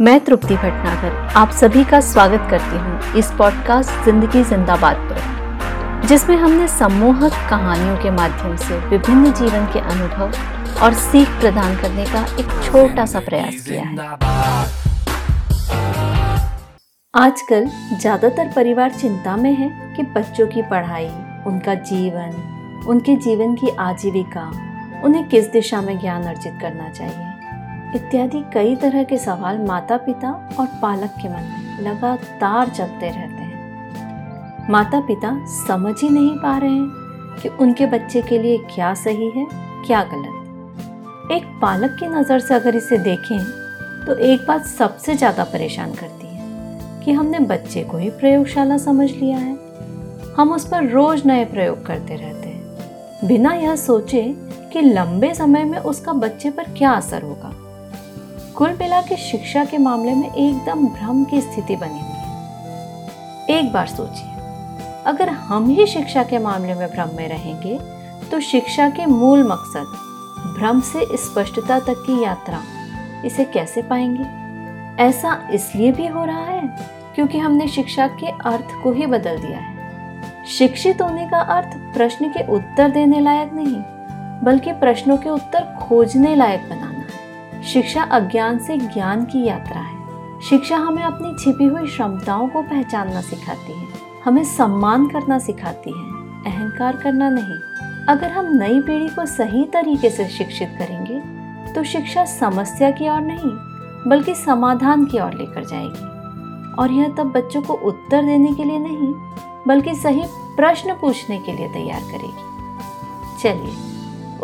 मैं तृप्ति भटनागर, आप सभी का स्वागत करती हूँ इस पॉडकास्ट ज़िंदगी जिंदाबाद पर, जिसमें हमने सम्मोहक कहानियों के माध्यम से विभिन्न जीवन के अनुभव और सीख प्रदान करने का एक छोटा सा प्रयास किया है। आजकल ज़्यादातर परिवार चिंता में है कि बच्चों की पढ़ाई, उनका जीवन, उनके जीवन की आजीविका, उन्हें किस दिशा में ज्ञान अर्जित करना चाहिए। इत्यादि कई तरह के सवाल माता पिता और पालक के मन में लगातार चलते रहते हैं। माता पिता समझ ही नहीं पा रहे हैं कि उनके बच्चे के लिए क्या सही है, क्या गलत। एक पालक की नज़र से अगर इसे देखें तो एक बात सबसे ज़्यादा परेशान करती है कि हमने बच्चे को ही प्रयोगशाला समझ लिया है। हम उस पर रोज नए प्रयोग करते रहते हैं। बिना यह सोचे कि लंबे समय में उसका बच्चे पर क्या असर होगा। कुल मिला के शिक्षा के मामले में एकदम भ्रम की स्थिति बनी हुई है। एक बार सोचिए, अगर हम ही शिक्षा के मामले में भ्रम में रहेंगे तो शिक्षा के मूल मकसद, भ्रम से स्पष्टता तक की यात्रा, इसे कैसे पाएँगे? ऐसा इसलिए भी हो रहा है क्योंकि हमने शिक्षा के अर्थ को ही बदल दिया है। शिक्षित होने का अर्थ प्रश्न के उत्तर देने लायक नहीं, बल्कि प्रश्नों के उत्तर खोजने लायक बनाना शिक्षा अज्ञान से ज्ञान की यात्रा है। शिक्षा हमें अपनी छिपी हुई क्षमताओं को पहचानना सिखाती है। हमें सम्मान करना सिखाती है। अहंकार करना नहीं। अगर हम नई पीढ़ी को सही तरीके से शिक्षित करेंगे तो शिक्षा समस्या की ओर नहीं, बल्कि समाधान की ओर लेकर जाएगी। और यह तब बच्चों को उत्तर देने के लिए नहीं, बल्कि सही प्रश्न पूछने के लिए तैयार करेगी। चलिए।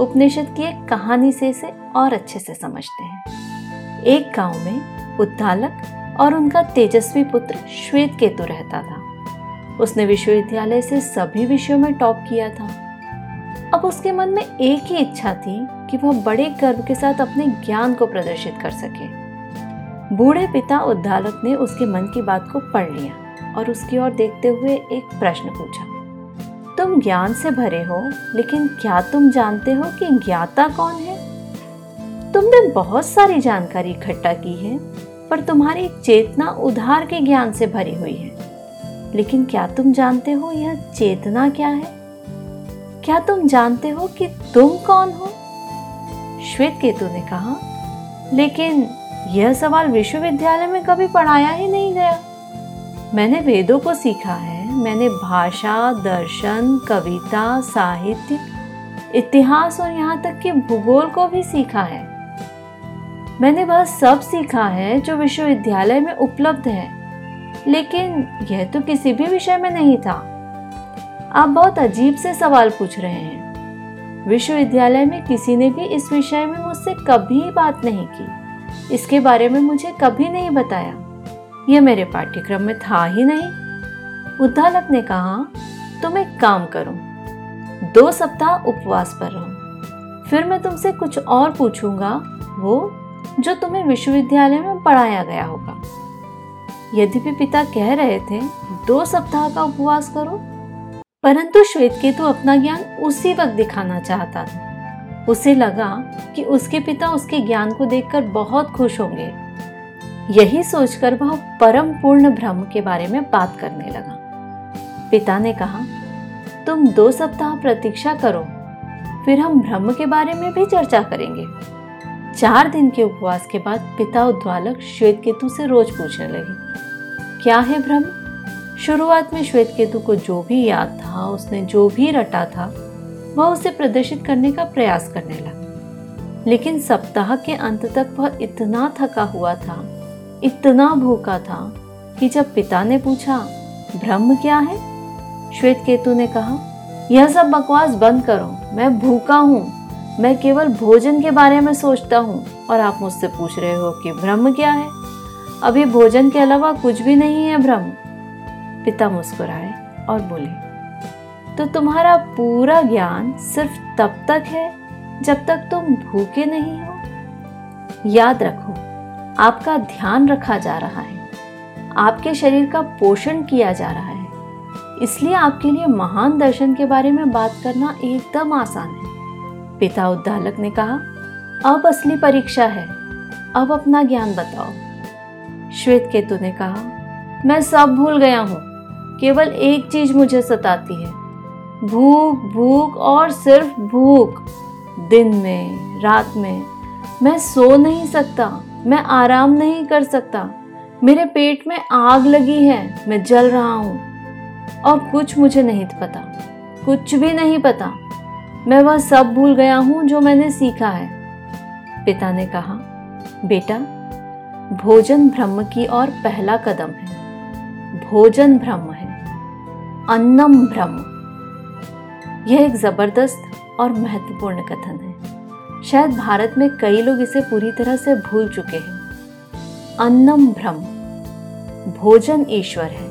उपनिषद की एक कहानी से इसे और अच्छे से समझते हैं। एक गाँव में उद्दालक और उनका तेजस्वी पुत्र श्वेत केतु रहता था। उसने विश्वविद्यालय से सभी विषयों में टॉप किया था। अब उसके मन में एक ही इच्छा थी कि वह बड़े गर्व के साथ अपने ज्ञान को प्रदर्शित कर सके। बूढ़े पिता उद्दालक ने उसके मन की बात को पढ़ लिया और उसकी ओर देखते हुए एक प्रश्न पूछा। तुम ज्ञान से भरे हो, लेकिन क्या तुम जानते हो कि ज्ञाता कौन है? तुमने बहुत सारी जानकारी इकट्ठा की है, पर तुम्हारी चेतना उधार के ज्ञान से भरी हुई है। लेकिन क्या तुम जानते हो यह चेतना क्या है? क्या तुम जानते हो कि तुम कौन हो? श्वेत केतु ने कहा, लेकिन यह सवाल विश्वविद्यालय में कभी पढ़ाया ही नहीं गया। मैंने वेदों को सीखा है मैंने भाषा, दर्शन, कविता, साहित्य, इतिहास और यहाँ तक कि भूगोल को भी सीखा है। मैंने वह सब सीखा है जो विश्वविद्यालय में उपलब्ध है। लेकिन यह तो किसी भी विषय में नहीं था। आप बहुत अजीब से सवाल पूछ रहे हैं। विश्वविद्यालय में किसी ने भी इस विषय में मुझसे कभी बात नहीं की। इसके बारे में मुझे कभी नहीं बताया। यह मेरे पाठ्यक्रम में था ही नहीं। उद्दालक ने कहा, तुम एक काम करो, दो सप्ताह उपवास पर रहो। फिर मैं तुमसे कुछ और पूछूँगा, वो जो तुम्हें विश्वविद्यालय में पढ़ाया गया होगा। यद्यपि पिता कह रहे थे, दो सप्ताह का उपवास करो, परंतु श्वेत केतु अपना ज्ञान उसी वक्त दिखाना चाहता था। उसे लगा कि उसके पिता उसके ज्ञान को देखकर बहुत खुश होंगे। यही सोचकर वह परम पूर्ण ब्रह्म के बारे में बात करने लगा। पिता ने कहा, तुम दो सप्ताह प्रतीक्षा करो, फिर हम ब्रह्म के बारे में भी चर्चा करेंगे। चार दिन के उपवास के बाद पिता उद्वालक श्वेत केतु से रोज पूछने लगे, क्या है ब्रह्म? शुरुआत में श्वेत केतु को जो भी याद था, उसने जो भी रटा था, वह उसे प्रदर्शित करने का प्रयास करने लगा। लेकिन सप्ताह के अंत तक वह इतना थका हुआ था, इतना भूखा था, कि जब पिता ने पूछा, ब्रह्म क्या है? श्वेत केतु ने कहा, यह सब बकवास बंद करो। मैं भूखा हूँ। मैं केवल भोजन के बारे में सोचता हूँ और आप मुझसे पूछ रहे हो कि ब्रह्म क्या है? अभी भोजन के अलावा कुछ भी नहीं है ब्रह्म पिता मुस्कुराए और बोले तो तुम्हारा पूरा ज्ञान सिर्फ़ तब तक है जब तक तुम भूखे नहीं हो। याद रखो, आपका ध्यान रखा जा रहा है। आपके शरीर का पोषण किया जा रहा है। इसलिए आपके लिए महान दर्शन के बारे में बात करना एकदम आसान है। पिता उद्दालक ने कहा, अब असली परीक्षा है। अब अपना ज्ञान बताओ। श्वेत केतु ने कहा, मैं सब भूल गया हूँ। केवल एक चीज़ मुझे सताती है। भूख भूख और सिर्फ़ भूख। दिन में, रात में, मैं सो नहीं सकता। मैं आराम नहीं कर सकता। मेरे पेट में आग लगी है। मैं जल रहा हूँ। और कुछ मुझे नहीं पता। कुछ भी नहीं पता। मैं वह सब भूल गया हूँ जो मैंने सीखा है। पिता ने कहा, बेटा, भोजन ब्रह्म की ओर पहला कदम है। भोजन ब्रह्म है। अन्नम ब्रह्म। यह एक ज़बरदस्त और महत्वपूर्ण कथन है। शायद भारत में कई लोग इसे पूरी तरह से भूल चुके हैं। अन्नम ब्रह्म। भोजन ईश्वर है।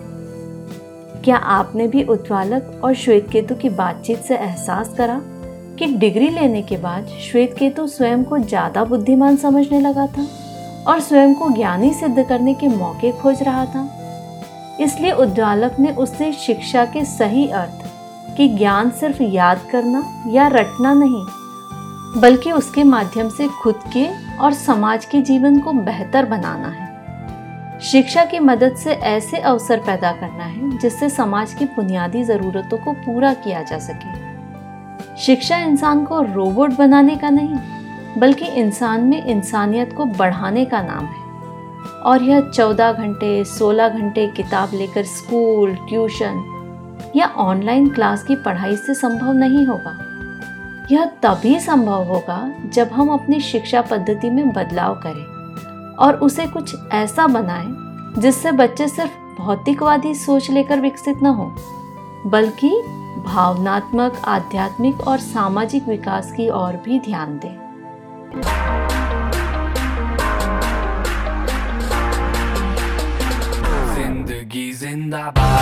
क्या आपने भी उत्वालक और श्वेत केतु की बातचीत से एहसास करा कि डिग्री लेने के बाद श्वेत केतु स्वयं को ज़्यादा बुद्धिमान समझने लगा था और स्वयं को ज्ञानी सिद्ध करने के मौके खोज रहा था? इसलिए उद्वालक ने उससे शिक्षा के सही अर्थ कि ज्ञान सिर्फ़ याद करना या रटना नहीं, बल्कि उसके माध्यम से खुद के और समाज के जीवन को बेहतर बनाना है। शिक्षा की मदद से ऐसे अवसर पैदा करना है, जिससे समाज की बुनियादी ज़रूरतों को पूरा किया जा सके। शिक्षा इंसान को रोबोट बनाने का नहीं, बल्कि इंसान में इंसानियत को बढ़ाने का नाम है। और यह चौदह घंटे, सोलह घंटे किताब लेकर स्कूल, ट्यूशन या ऑनलाइन क्लास की पढ़ाई से संभव नहीं होगा। यह तभी संभव होगा जब हम अपनी शिक्षा पद्धति में बदलाव करें। और उसे कुछ ऐसा बनाएँ जिससे बच्चे सिर्फ़ भौतिकवादी सोच लेकर विकसित न हो, बल्कि भावनात्मक, आध्यात्मिक और सामाजिक विकास की ओर भी ध्यान दें। ज़िंदगी जिंदाबाद।